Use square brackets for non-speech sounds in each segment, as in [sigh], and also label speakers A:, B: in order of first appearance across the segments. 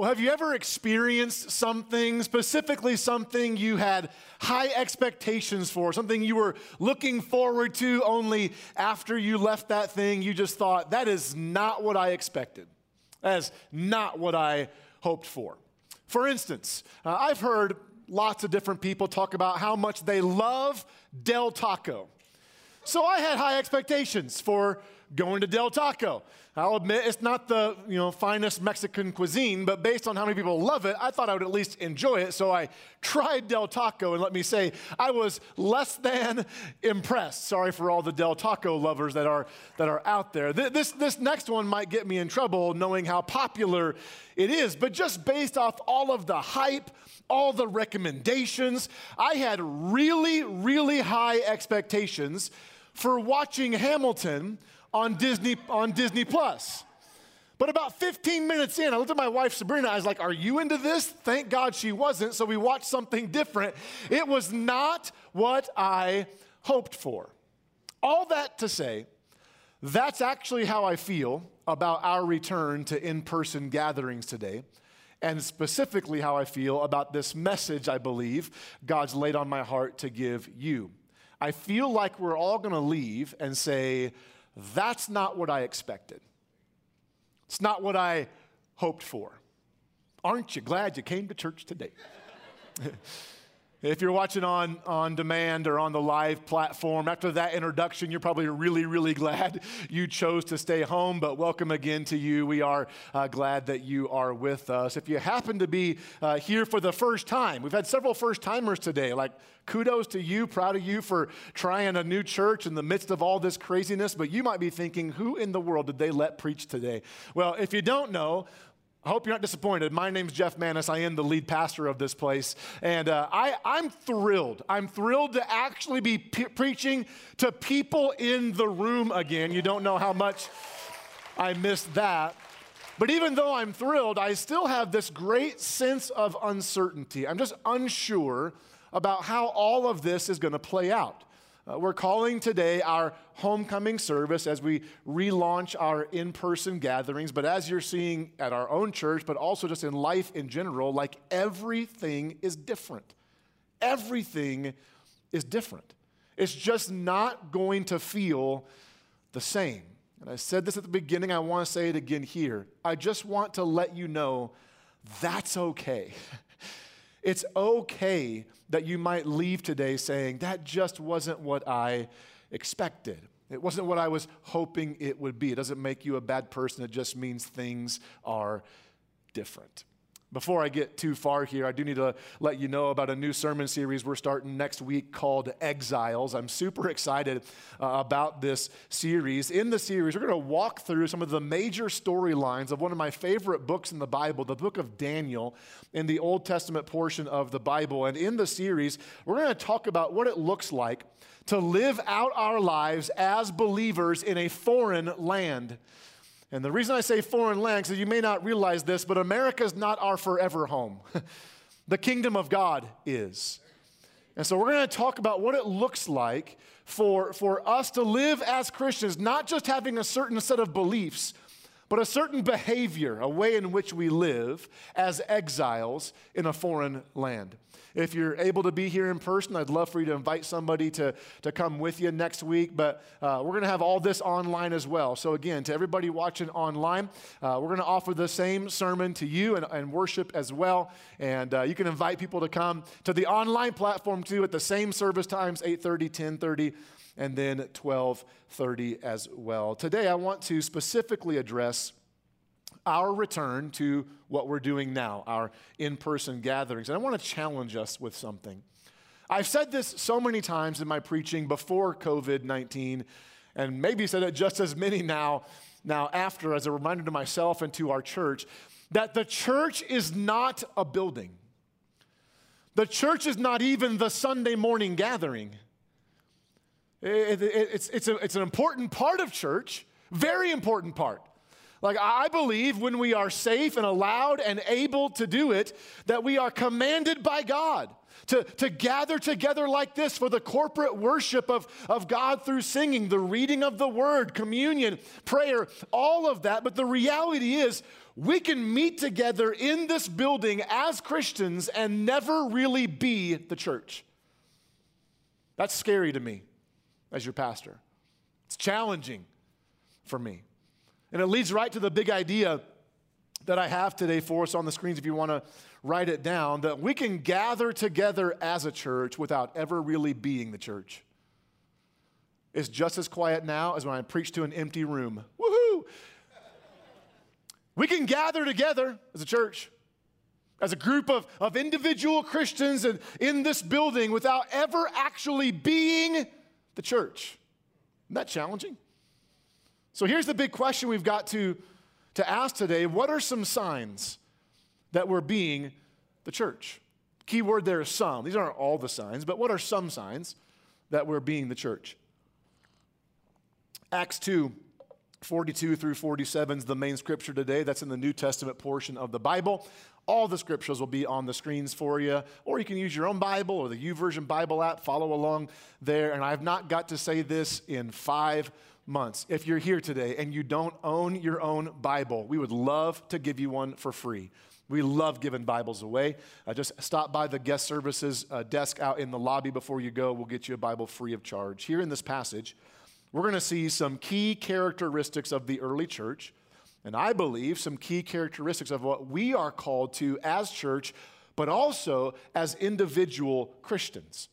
A: Well, have you ever experienced something, specifically something you had high expectations for, something you were looking forward to, only after you left that thing, you just thought, that is not what I expected? That is not what I hoped for. For instance, uh, I've heard lots of different people talk about how much they love Del Taco. So I had high expectations for going to Del Taco. I'll admit it's not the you know finest Mexican cuisine, but based on how many people love it, I thought I would at least enjoy it. So I tried Del Taco, and let me say, I was less than [laughs] impressed. Sorry for all the Del Taco lovers that are that are out there. This this next one might get me in trouble, knowing how popular it is. But just based off all of the hype, all the recommendations, I had really really high expectations for watching Hamilton on Disney, on Disney Plus. But about 15 minutes in, I looked at my wife Sabrina. I was like, Are you into this? Thank God she wasn't. So we watched something different. It was not what I hoped for. All that to say, that's actually how I feel about our return to in person gatherings today, and specifically how I feel about this message I believe God's laid on my heart to give you. I feel like we're all gonna leave and say, that's not what I expected. It's not what I hoped for. Aren't you glad you came to church today? [laughs] If you're watching on, on demand or on the live platform, after that introduction, you're probably really, really [laughs] glad you chose to stay home. But welcome again to you. We are uh, glad that you are with us. If you happen to be uh, here for the first time, we've had several first timers today. Like, kudos to you, proud of you for trying a new church in the midst of all this craziness. But you might be thinking, who in the world did they let preach today? Well, if you don't know, I hope you're not disappointed. My name's Jeff Manis. I am the lead pastor of this place. And uh, I, I'm thrilled. I'm thrilled to actually be preaching to people in the room again. You don't know how much I missed that. But even though I'm thrilled, I still have this great sense of uncertainty. I'm just unsure about how all of this is going to play out. Uh, we're calling today our homecoming service as we relaunch our in person gatherings. But as you're seeing at our own church, but also just in life in general, like everything is different. Everything is different. It's just not going to feel the same. And I said this at the beginning, I want to say it again here. I just want to let you know that's okay. [laughs] It's okay that you might leave today saying, that just wasn't what I expected. It wasn't what I was hoping it would be. It doesn't make you a bad person, it just means things are different. Before I get too far here, I do need to let you know about a new sermon series we're starting next week called Exiles. I'm super excited uh, about this series. In the series, we're going to walk through some of the major storylines of one of my favorite books in the Bible, the book of Daniel, in the Old Testament portion of the Bible. And in the series, we're going to talk about what it looks like to live out our lives as believers in a foreign land. And the reason I say foreign lands is you may not realize this, but America is not our forever home. [laughs] the kingdom of God is. And so we're going to talk about what it looks like for, for us to live as Christians, not just having a certain set of beliefs, but a certain behavior, a way in which we live as exiles in a foreign land. If you're able to be here in person, I'd love for you to invite somebody to, to come with you next week. But uh, we're going to have all this online as well. So, again, to everybody watching online, uh, we're going to offer the same sermon to you and, and worship as well. And uh, you can invite people to come to the online platform too at the same service times 8:30, 10:30 and then 12:30 as well. Today I want to specifically address our return to what we're doing now, our in-person gatherings. And I want to challenge us with something. I've said this so many times in my preaching before COVID-19 and maybe said it just as many now now after as a reminder to myself and to our church that the church is not a building. The church is not even the Sunday morning gathering. It, it, it's, it's, a, it's an important part of church, very important part. Like, I believe when we are safe and allowed and able to do it, that we are commanded by God to, to gather together like this for the corporate worship of, of God through singing, the reading of the word, communion, prayer, all of that. But the reality is, we can meet together in this building as Christians and never really be the church. That's scary to me as your pastor. It's challenging for me. And it leads right to the big idea that I have today for us on the screens if you want to write it down that we can gather together as a church without ever really being the church. It's just as quiet now as when I preach to an empty room. Woohoo! We can gather together as a church, as a group of, of individual Christians in, in this building without ever actually being the church. Isn't that challenging? So here's the big question we've got to, to ask today What are some signs that we're being the church? Key word there is some. These aren't all the signs, but what are some signs that we're being the church? Acts 2 42 through 47 is the main scripture today. That's in the New Testament portion of the Bible. All the scriptures will be on the screens for you, or you can use your own Bible or the YouVersion Bible app. Follow along there. And I've not got to say this in five months. If you're here today and you don't own your own Bible, we would love to give you one for free. We love giving Bibles away. Uh, just stop by the guest services uh, desk out in the lobby before you go. We'll get you a Bible free of charge. Here in this passage, we're going to see some key characteristics of the early church, and I believe some key characteristics of what we are called to as church, but also as individual Christians.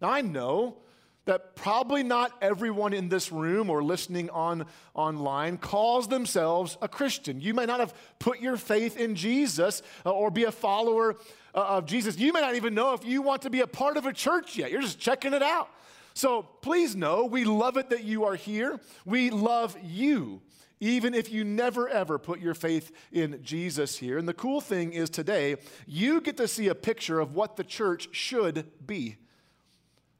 A: Now, I know that probably not everyone in this room or listening on online calls themselves a Christian. You may not have put your faith in Jesus uh, or be a follower uh, of Jesus. You may not even know if you want to be a part of a church yet. You're just checking it out. So please know we love it that you are here. We love you, even if you never ever put your faith in Jesus here. And the cool thing is today, you get to see a picture of what the church should be.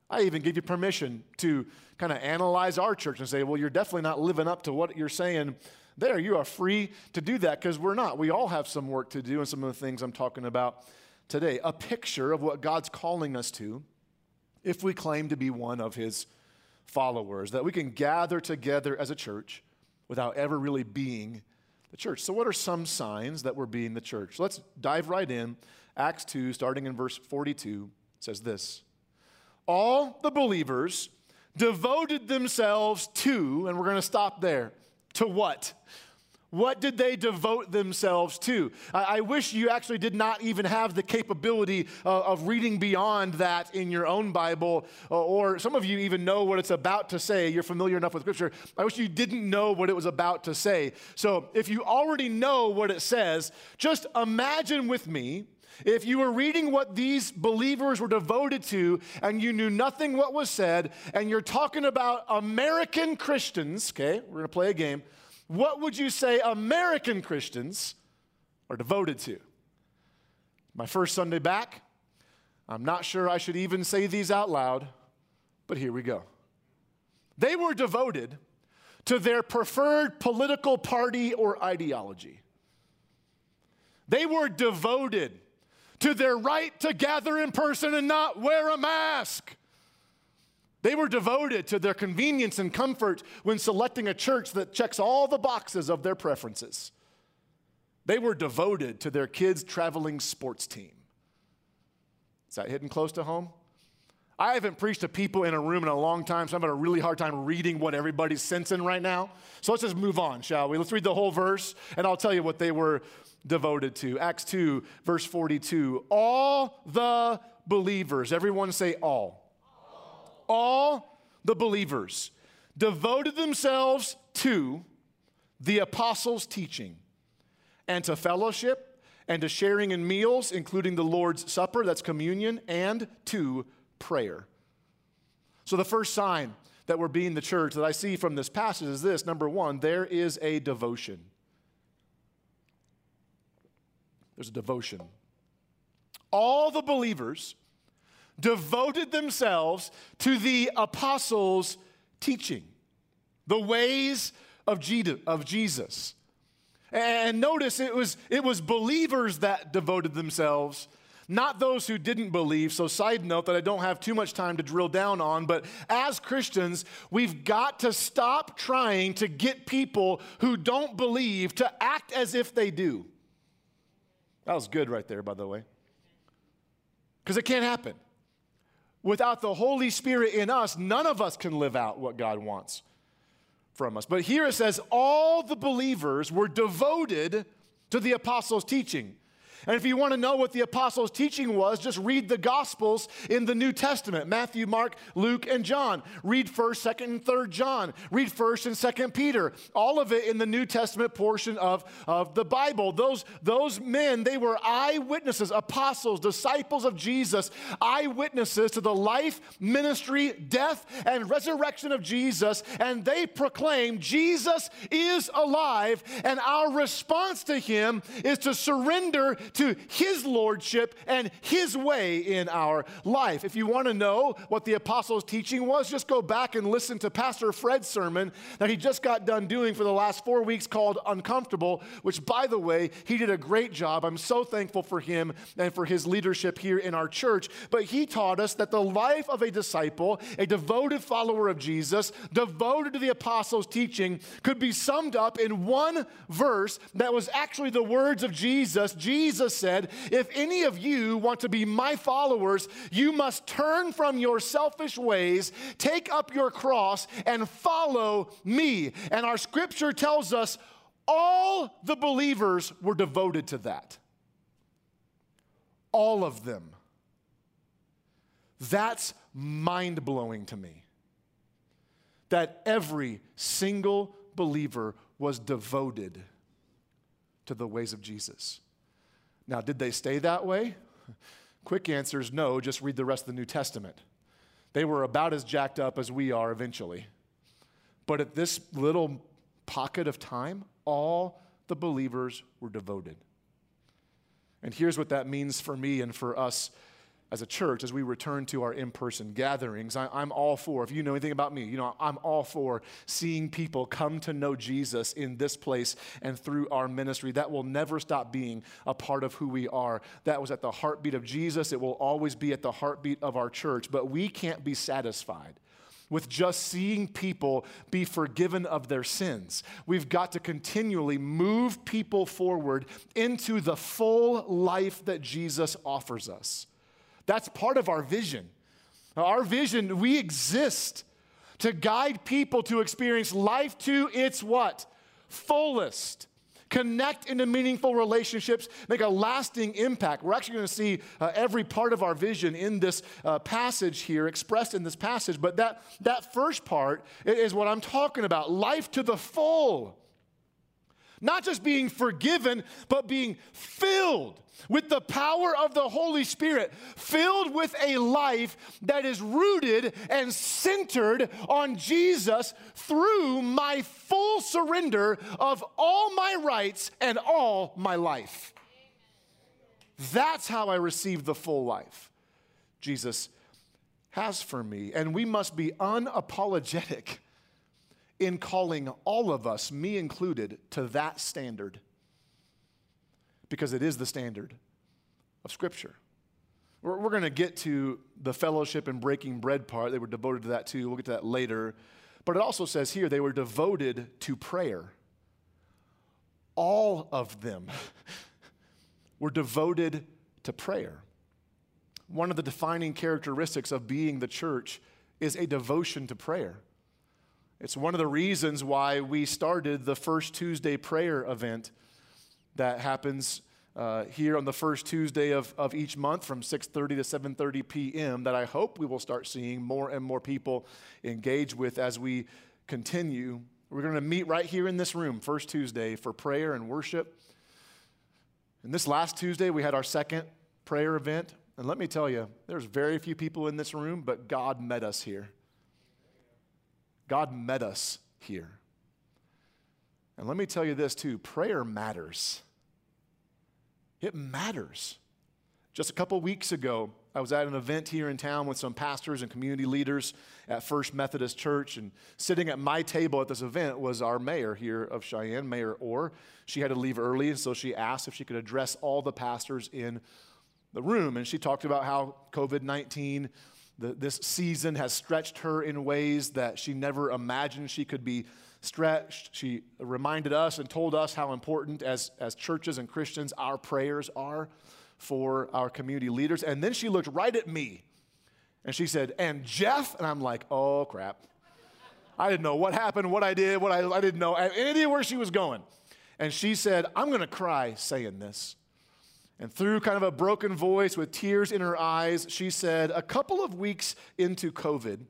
A: I even give you permission to kind of analyze our church and say, well, you're definitely not living up to what you're saying there. You are free to do that because we're not. We all have some work to do and some of the things I'm talking about today. A picture of what God's calling us to if we claim to be one of his followers, that we can gather together as a church without ever really being the church. So, what are some signs that we're being the church? Let's dive right in. Acts 2, starting in verse 42, says this All the believers devoted themselves to, and we're going to stop there, to what? What did they devote themselves to? I, I, wish you actually did not even have the capability uh, of reading beyond that in your own Bible, uh, or some of you even know what it's about to say. You're familiar enough with Scripture. I wish you didn't know what it was about to say. So if you already know what it says, just imagine with me if you were reading what these believers were devoted to and you knew nothing what was said, and you're talking about American Christians, okay, we're gonna play a game what would you say American Christians are devoted to? My first Sunday back, I'm not sure I should even say these out loud, but here we go. They were devoted to their preferred political party or ideology. They were devoted to their right to gather in person and not wear a mask. They were devoted to their convenience and comfort when selecting a church that checks all the boxes of their preferences. They were devoted to their kids' traveling sports team. Is that hitting close to home? I haven't preached to people in a room in a long time, so I'm having a really hard time reading what everybody's sensing right now. So let's just move on, shall we? Let's read the whole verse, and I'll tell you what they were devoted to. Acts 2, verse 42. All the believers, everyone say all all the believers devoted themselves to the apostles' teaching and to fellowship and to sharing in meals, including the Lord's Supper, that's communion, and to prayer. So, the first sign that we're being the church that I see from this passage is this number one, there is a devotion. There's a devotion. All the believers devoted themselves to the apostles' teaching, the ways of Jesus. And notice it was, it was believers that devoted themselves, not those who didn't believe. So, side note that I don't have too much time to drill down on, but as Christians, we've got to stop trying to get people who don't believe to act as if they do. That was good right there, by the way. Because it can't happen. Without the Holy Spirit in us, none of us can live out what God wants from us. But here it says, all the believers were devoted to the apostles' teaching. And if you want to know what the apostles' teaching was, just read the Gospels in the New Testament Matthew, Mark, Luke, and John. Read 1st, 2nd, and 3rd John. Read 1st and 2nd Peter. All of it in the New Testament portion of, of the Bible. Those, those men, they were eyewitnesses, apostles, disciples of Jesus, eyewitnesses to the life, ministry, death, and resurrection of Jesus. And they proclaim Jesus is alive, and our response to him is to surrender to His lordship and His way in our life. If you want to know what the apostles' teaching was, just go back and listen to Pastor Fred's sermon that he just got done doing for the last four weeks called Uncomfortable, which, by the way, he did a great job. I'm so thankful for him and for his leadership here in our church. But he taught us that the life of a disciple, a devoted follower of Jesus, devoted to the apostles' teaching, could be summed up in one verse that was actually the words of Jesus. Jesus Jesus said, If any of you want to be my followers, you must turn from your selfish ways, take up your cross, and follow me. And our scripture tells us all the believers were devoted to that. All of them. That's mind blowing to me. That every single believer was devoted to the ways of Jesus. Now, did they stay that way? [laughs] Quick answer is no, just read the rest of the New Testament. They were about as jacked up as we are eventually. But at this little pocket of time, all the believers were devoted. And here's what that means for me and for us as a church, as we return to our in person gatherings, I, am all for, if you know anything about me, you know, I'm all for seeing people come to know Jesus in this place and through our ministry. That will never stop being a part of who we are. That was at the heartbeat of Jesus. It will always be at the heartbeat of our church. But we can't be satisfied with just seeing people be forgiven of their sins. We've got to continually move people forward into the full life that Jesus offers us. That's part of our vision. Our vision, we exist to guide people to experience life to its what? Fullest. Connect into meaningful relationships, make a lasting impact. We're actually going to see uh, every part of our vision in this uh, passage here, expressed in this passage. But that, that first part is what I'm talking about life to the full. Not just being forgiven, but being filled with the power of the Holy Spirit, filled with a life that is rooted and centered on Jesus through my full surrender of all my rights and all my life. That's how I receive the full life Jesus has for me. And we must be unapologetic in calling all of us, me included, to that standard because it is the standard of Scripture. We're, we're going to get to the fellowship and breaking bread part. They were devoted to that too. We'll get to that later. But it also says here they were devoted to prayer. All of them [laughs] were devoted to prayer. One of the defining characteristics of being the church is a devotion to prayer. It's one of the reasons why we started the first Tuesday prayer event that happens uh, here on the first Tuesday of, of each month from 6.30 to 7.30 p.m. that I hope we will start seeing more and more people engage with as we continue. We're going to meet right here in this room, first Tuesday, for prayer and worship. And this last Tuesday, we had our second prayer event. And let me tell you, there's very few people in this room, but God met us here. God met us here. And let me tell you this too prayer matters. It matters. Just a couple weeks ago, I was at an event here in town with some pastors and community leaders at First Methodist Church, and sitting at my table at this event was our mayor here of Cheyenne, Mayor Orr. She had to leave early, and so she asked if she could address all the pastors in the room. And she talked about how COVID 19, this season, has stretched her in ways that she never imagined she could be stretched. She reminded us and told us how important, as, as churches and Christians, our prayers are for our community leaders. And then she looked right at me and she said, And Jeff? And I'm like, Oh, crap. I didn't know what happened, what I did, what I, I didn't know, any idea where she was going. And she said, I'm going to cry saying this. And through kind of a broken voice with tears in her eyes, she said, A couple of weeks into COVID,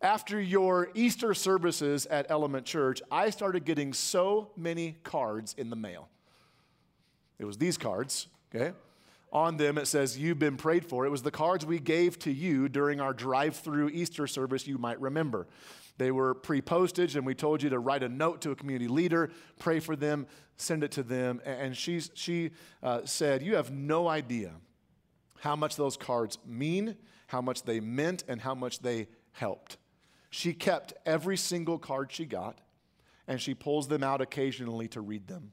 A: after your Easter services at Element Church, I started getting so many cards in the mail. It was these cards, okay? On them it says, You've been prayed for. It was the cards we gave to you during our drive through Easter service, you might remember. They were pre postage, and we told you to write a note to a community leader, pray for them, send it to them. And she, she uh, said, You have no idea how much those cards mean, how much they meant, and how much they helped. She kept every single card she got, and she pulls them out occasionally to read them.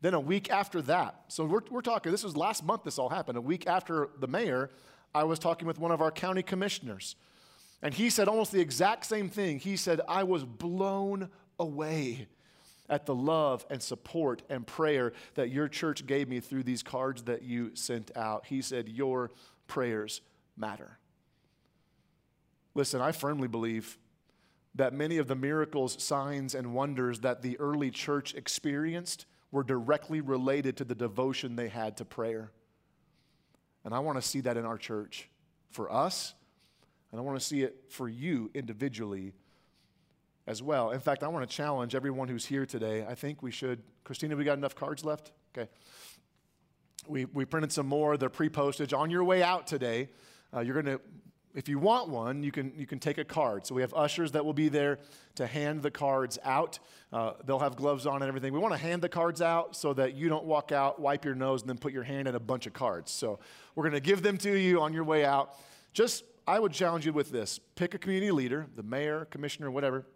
A: Then a week after that, so we're, we're talking, this was last month this all happened. A week after the mayor, I was talking with one of our county commissioners and he said almost the exact same thing. He said, I was blown away at the love and support and prayer that your church gave me through these cards that you sent out. He said, Your prayers matter. Listen, I firmly believe that many of the miracles, signs, and wonders that the early church experienced were directly related to the devotion they had to prayer. And I want to see that in our church for us and I want to see it for you individually as well. In fact, I want to challenge everyone who's here today. I think we should. Christina, we got enough cards left? Okay. We, we printed some more. They're pre postage. On your way out today, uh, you're going to, if you want one, you can, you can take a card. So we have ushers that will be there to hand the cards out. Uh, they'll have gloves on and everything. We want to hand the cards out so that you don't walk out, wipe your nose, and then put your hand in a bunch of cards. So we're going to give them to you on your way out. Just I would challenge you with this pick a community leader, the mayor, commissioner, whatever,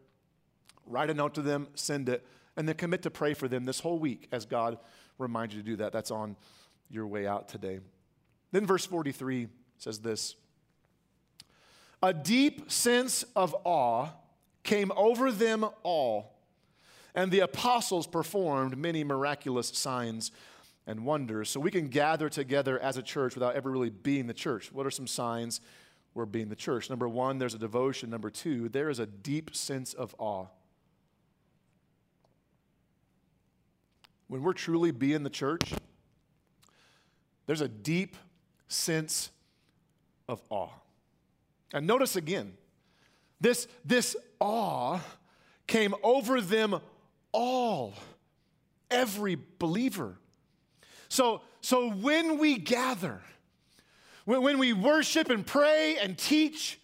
A: write a note to them, send it, and then commit to pray for them this whole week as God reminds you to do that. That's on your way out today. Then verse 43 says this A deep sense of awe came over them all, and the apostles performed many miraculous signs and wonders. So we can gather together as a church without ever really being the church. What are some signs we're being the church. Number one, there's a devotion. Number two, there is a deep sense of awe. When we're truly being the church, there's a deep sense of awe. And notice again, this, this awe came over them all, every believer. So, so when we gather, when, when we worship and pray and teach,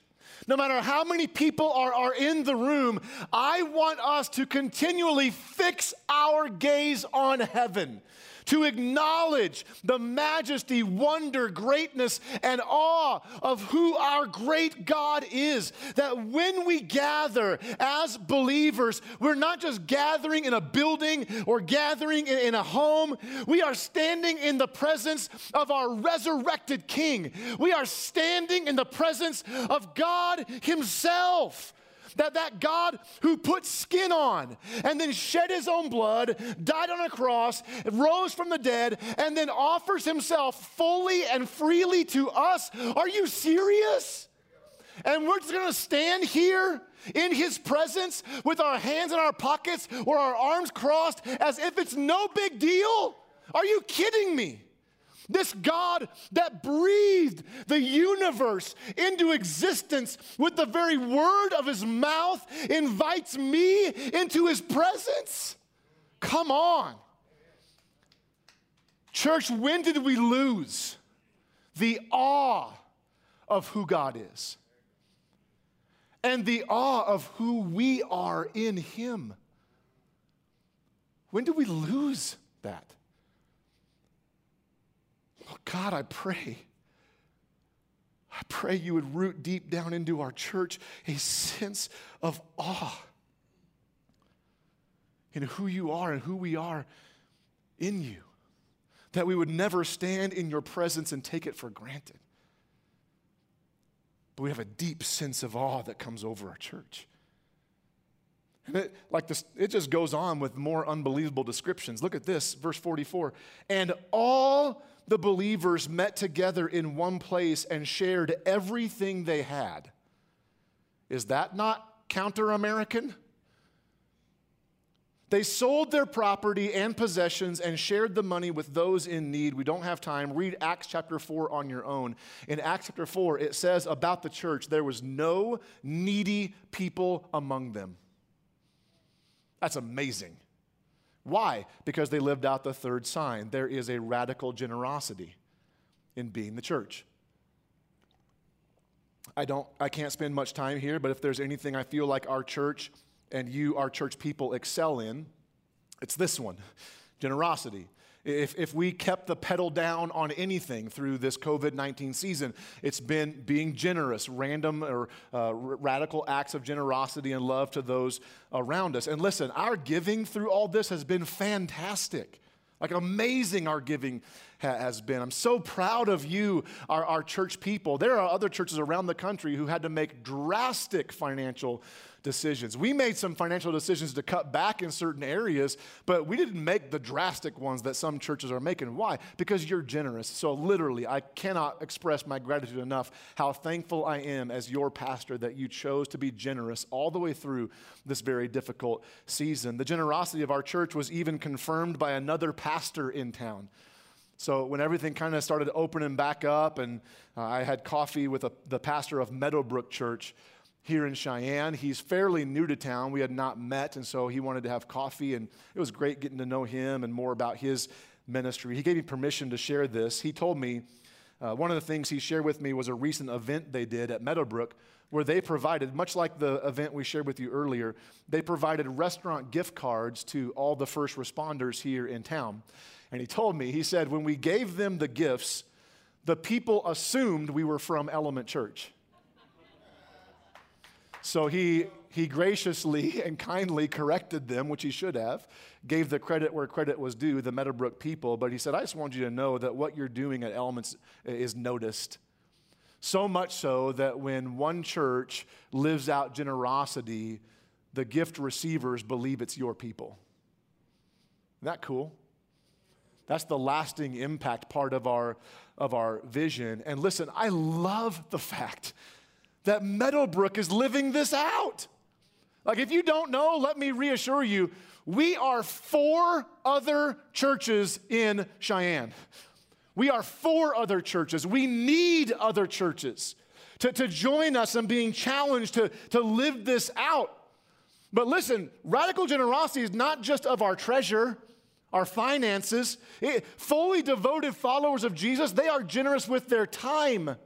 A: no matter how many people are, are in the room, I want us to continually fix our gaze on heaven to acknowledge the majesty, wonder, greatness, and awe of who our great God is. That when we gather as believers, we're not just gathering in a building or gathering in, a home, we are standing in the presence of our resurrected King. We are standing in the presence of God Himself. That, that God who put skin on and then shed his own blood, died on a cross, rose from the dead, and then offers himself fully and freely to us. Are you serious? And we're just gonna stand here in his presence with our hands in our pockets or our arms crossed as if it's no big deal? Are you kidding me? This God that breathed the universe into existence with the very word of his mouth invites me into his presence? Come on. Church, when did we lose the awe of who God is and the awe of who we are in him? When did we lose that? Oh, God, I pray. I pray you would root deep down into our church a sense of awe in who you are and who we are in you. that we would never stand in your presence and take it for granted. But we have a deep sense of awe that comes over our church. And it, like this, it just goes on with more unbelievable descriptions. Look at this, verse 44. And all the believers met together in one place and shared everything they had. Is that not counter American? They sold their property and possessions and shared the money with those in need. We don't have time. Read Acts chapter 4 on your own. In Acts chapter 4, it says about the church there was no needy people among them. That's amazing. Why? Because they lived out the third sign. There is a radical generosity in being the church. I don't I can't spend much time here, but if there's anything I feel like our church and you our church people excel in, it's this one. Generosity. If, if we kept the pedal down on anything through this COVID 19 season, it's been being generous, random or uh, radical acts of generosity and love to those around us. And listen, our giving through all this has been fantastic. Like amazing, our giving ha- has been. I'm so proud of you, our, our church people. There are other churches around the country who had to make drastic financial decisions. We made some financial decisions to cut back in certain areas, but we didn't make the drastic ones that some churches are making. Why? Because you're generous. So, literally, I cannot express my gratitude enough how thankful I am as your pastor that you chose to be generous all the way through this very difficult season. The generosity of our church was even confirmed by another pastor in town. So when everything kind of started opening back up, and uh, I had coffee with a, the pastor of Meadowbrook Church, here in Cheyenne. He's fairly new to town. We had not met, and so he wanted to have coffee, and it was great getting to know him and more about his ministry. He gave me permission to share this. He told me uh, one of the things he shared with me was a recent event they did at Meadowbrook where they provided, much like the event we shared with you earlier, they provided restaurant gift cards to all the first responders here in town. And he told me, he said, when we gave them the gifts, the people assumed we were from Element Church. So he, he graciously [laughs] and kindly corrected them, which he should have, gave the credit where credit was due, the Meadowbrook people. But he said, I just want you to know that what you're doing at Elements is noticed. So much so that when one church lives out generosity, the gift receivers believe it's your people. Isn't that cool? That's the lasting impact part of our, of our vision. And listen, I love the [laughs] fact that Meadowbrook is living this out. Like, if you don't know, let me reassure you we are for other churches in Cheyenne. We are for other churches. We need other churches to, to join us in being challenged to, to live this out. But listen, radical generosity is not just of our treasure, our finances. It, fully devoted followers of Jesus, they are generous with their time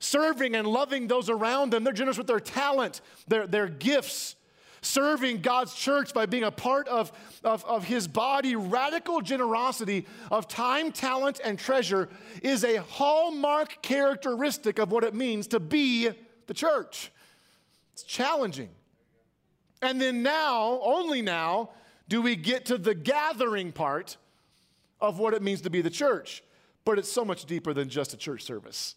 A: serving and loving those around them. They're generous with their talent, their, their gifts, serving God's church by being a part of, of, of His body. Radical generosity of time, talent, and treasure is a hallmark characteristic of what it means to be the church. It's challenging. And then now, only now, do we get to the gathering part of what it means to be the church. But it's so much deeper than just a church service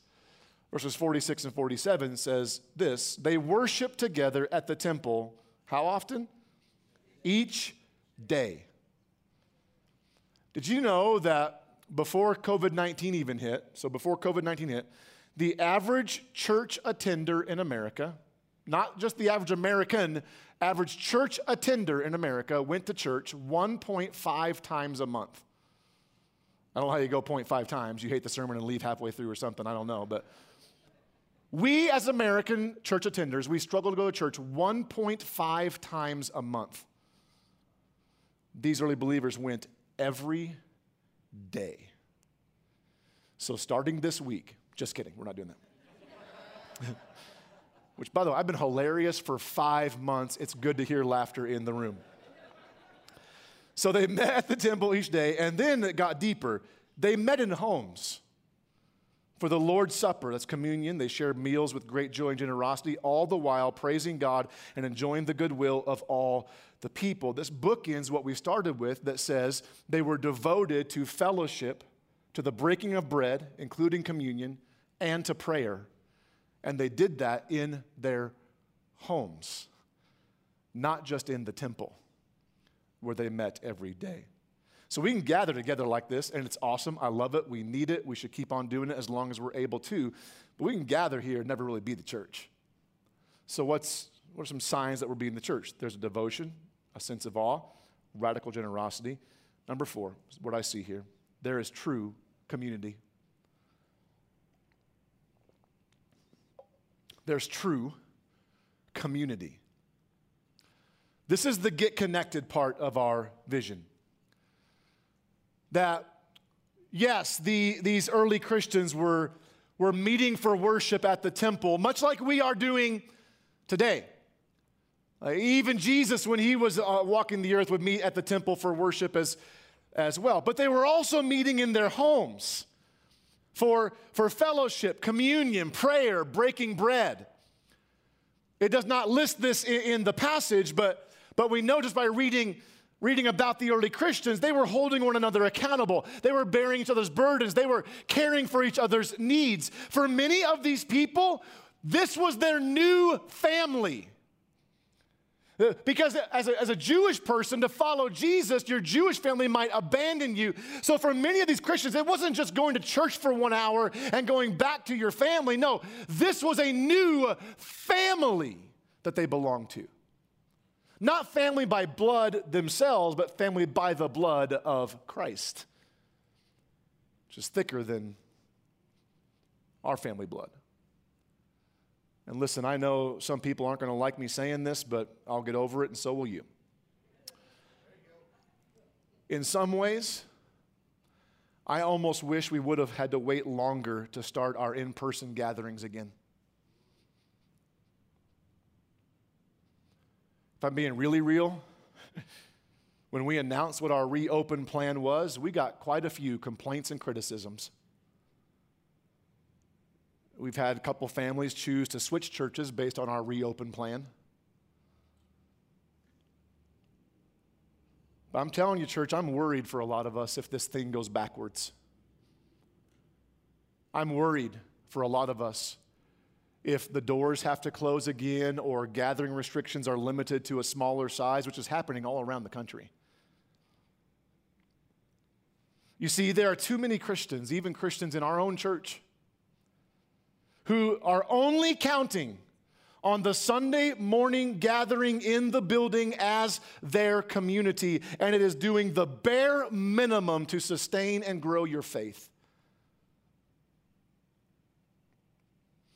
A: verses 46 and 47 says this They worship together at the temple. How often? Each day. Did you know that before COVID 19 even hit, so before COVID 19 hit, the average church attender in America, not just the average American, average church attender in America went to church 1.5 times a month. I don't know how you go 0.5 times. You hate the sermon and leave halfway through or something. I don't know. But we, as American church attenders, we struggle to go to church 1.5 times a month. These early believers went every day. So, starting this week, just kidding, we're not doing that. [laughs] Which, by the way, I've been hilarious for five months. It's good to hear laughter in the room. So, they [laughs] met at the temple each day, and then it got deeper. They met in homes For the Lord's Supper, that's communion, they shared meals with great joy and generosity, all the while praising God and enjoying the goodwill of all the people. This bookends what we started with that says they were devoted to fellowship, to the breaking of bread, including communion, and to prayer. And they did that in their homes, not just in the temple where they met every day. So we can gather together like this, and it's awesome. I love it. We need it. We should keep on doing it as long as we're able to. But we can gather here and never really be the church. So, what's, what are some signs that we're being the church? There's a devotion, a sense of awe, radical generosity. Number four, what I see here there is true community. There's true community. This is the get connected part of our vision. That, yes, the, these early Christians were, were meeting for worship at the temple, much like we are doing today. Uh, even Jesus, when he was uh, walking the earth, would meet at the temple for worship as, as well. But they were also meeting in their homes for, for fellowship, communion, prayer, breaking bread. It does not list this in, in the passage, but, but we know just by reading, reading about the early Christians, they were holding one another accountable. They were bearing each other's burdens. They were caring for each other's needs. For many of these people, this was their new family. Uh, because as a, as a Jewish person, to follow Jesus, your Jewish family might abandon you. So, for many of these Christians, it wasn't just going to church for one hour and going back to your family. No, this was a new family that they belonged to. Not family by blood themselves, but family by the blood of Christ, which is thicker than our family blood. And listen, I know some people aren't going to like me saying this, but I'll get over it, and so will you. In some ways, I almost wish we would have had to wait longer to start our in person gatherings again. If I'm being really real, [laughs] when we announced what our reopen plan was, we got quite a few complaints and criticisms. We've had a couple families choose to switch churches based on our reopen plan. But I'm telling you, church, I'm worried for a lot of us if this thing goes backwards. I'm worried for a lot of us if the doors have to close again or gathering restrictions are limited to a smaller size, which is happening all around the country. You see, there are too many Christians, even Christians in our own church, who are only counting on the Sunday morning gathering in the building as their community, and it is doing the bare minimum to sustain and grow your faith.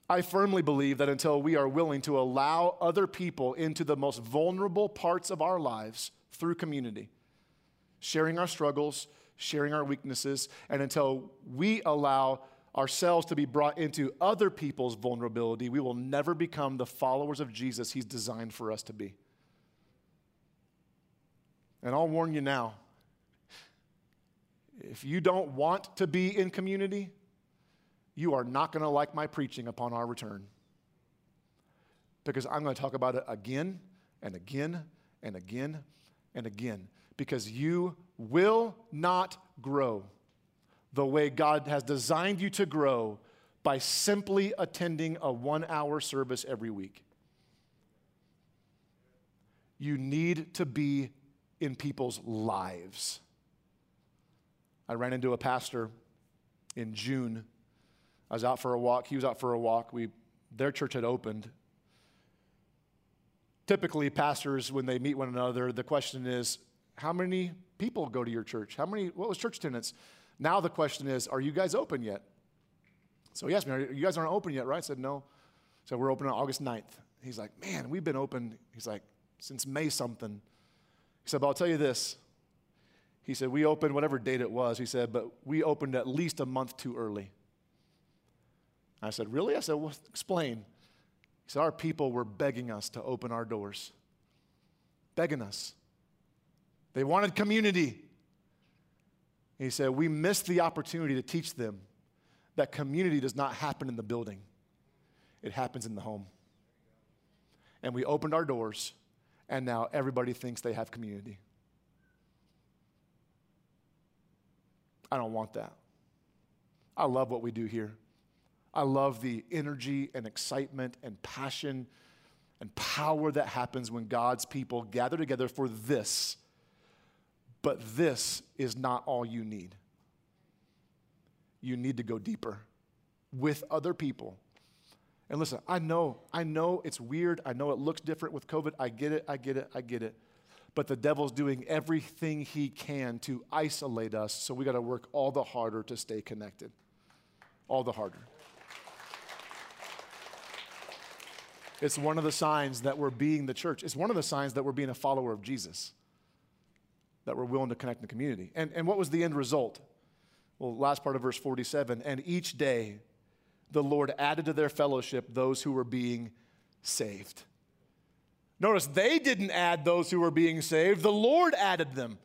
A: I firmly believe that until we are willing to allow other people into the most vulnerable parts of our lives through community, sharing our struggles, sharing our weaknesses, and until we allow ourselves to be brought into other people's vulnerability, we will never become the followers of Jesus He's designed for us to be. And I'll warn you now if you don't want to be in community, you are not going to like my preaching upon our return. Because I'm going to talk about it again and again and again and again. Because you will not grow the way God has designed you to grow by simply attending a one hour service every week. You need to be in people's lives. I ran into a pastor in June. I was out for a walk. He was out for a walk. We, their church had opened. Typically, pastors, when they meet one another, the question is, how many people go to your church? How many, what was church attendance? Now the question is, are you guys open yet? So he asked me, you guys aren't open yet, right? I said, no. So we're open on August 9th. He's like, man, we've been open, he's like, since May something. He said, but I'll tell you this. He said, we opened whatever date it was. He said, but we opened at least a month too early. I said, really? I said, well, explain. He said, our people were begging us to open our doors. Begging us. They wanted community. He said, We missed the opportunity to teach them that community does not happen in the building, it happens in the home. And we opened our doors, and now everybody thinks they have community. I don't want that. I love what we do here. I love the energy and excitement and passion and power that happens when God's people gather together for this. But this is not all you need. You need to go deeper with other people. And listen, I know, I know it's weird. I know it looks different with COVID. I get it, I get it, I get it. But the devil's doing everything he can to isolate us, so we got to work all the harder to stay connected. All the harder. It's one of the signs that we're being the church. It's one of the signs that we're being a follower of Jesus, that we're willing to connect in the community. And, and what was the end result? Well, last part of verse 47 and each day the Lord added to their fellowship those who were being saved. Notice they didn't add those who were being saved, the Lord added them.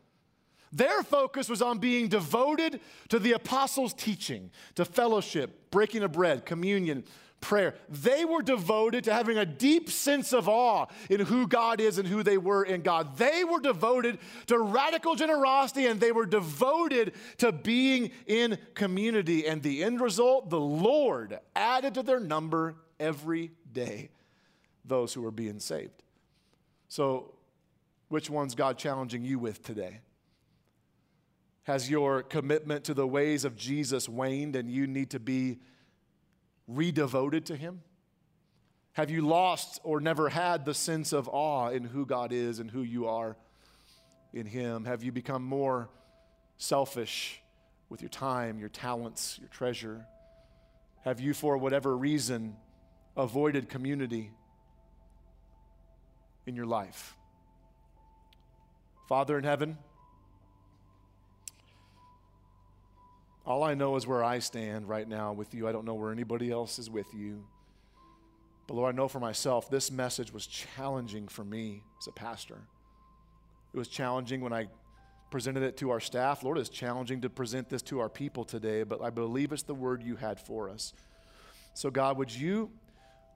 A: Their focus was on being devoted to the apostles' teaching, to fellowship, breaking of bread, communion, prayer. They were devoted to having a deep sense of awe in who God is and who they were in God. They were devoted to radical generosity and they were devoted to being in community. And the end result, the Lord added to their number every day those who were being saved. So, which one's God challenging you with today? Has your commitment to the ways of Jesus waned and you need to be redevoted to Him? Have you lost or never had the sense of awe in who God is and who you are in Him? Have you become more selfish with your time, your talents, your treasure? Have you, for whatever reason, avoided community in your life? Father in heaven, All I know is where I stand right now with you. I don't know where anybody else is with you. But Lord, I know for myself, this message was challenging for me as a pastor. It was challenging when I presented it to our staff. Lord, it's challenging to present this to our people today, but I believe it's the word you had for us. So, God, would you,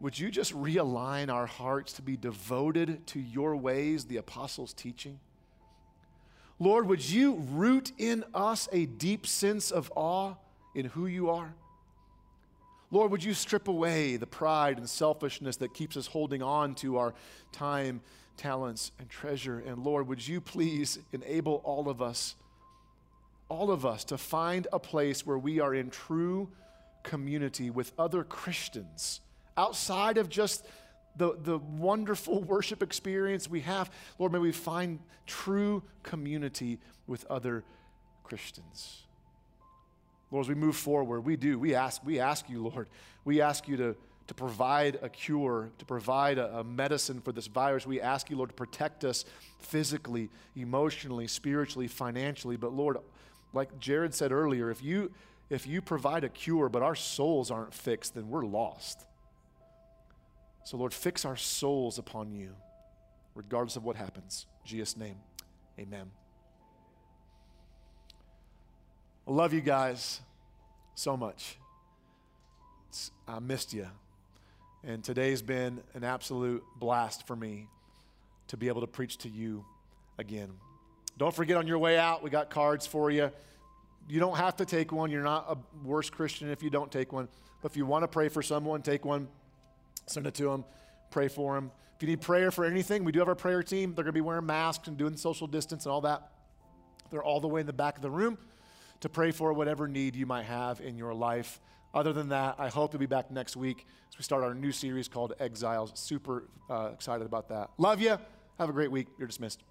A: would you just realign our hearts to be devoted to your ways, the apostles' teaching? Lord, would you root in us a deep sense of awe in who you are? Lord, would you strip away the pride and selfishness that keeps us holding on to our time, talents, and treasure? And Lord, would you please enable all of us, all of us, to find a place where we are in true community with other Christians outside of just the, the wonderful [laughs] worship experience we have. Lord, may we find true community with other Christians. Lord, as we move forward, we do. We ask, we ask you, Lord, we ask you to, to provide a cure, to provide a, a medicine for this virus. We ask you, Lord, to protect us physically, emotionally, spiritually, financially. But Lord, like Jared said earlier, if you if you provide a cure, but our souls aren't fixed, then we're lost. So, Lord, fix our souls upon you, regardless of what happens. In Jesus' name, amen. I love you guys so much. It's, I missed you. And today's been an absolute blast for me to be able to preach to you again. Don't forget on your way out, we got cards for you. You don't have to take one. You're not a worse Christian if you don't take one. But if you want to pray for someone, take one. Send it to them, pray for them. If you need prayer for anything, we do have our prayer team. They're going to be wearing masks and doing social distance and all that. They're all the way in the back of the room to pray for whatever need you might have in your life. Other than that, I hope to be back next week as we start our new series called Exiles. Super uh, excited about that. Love you. Have a great week. You're dismissed.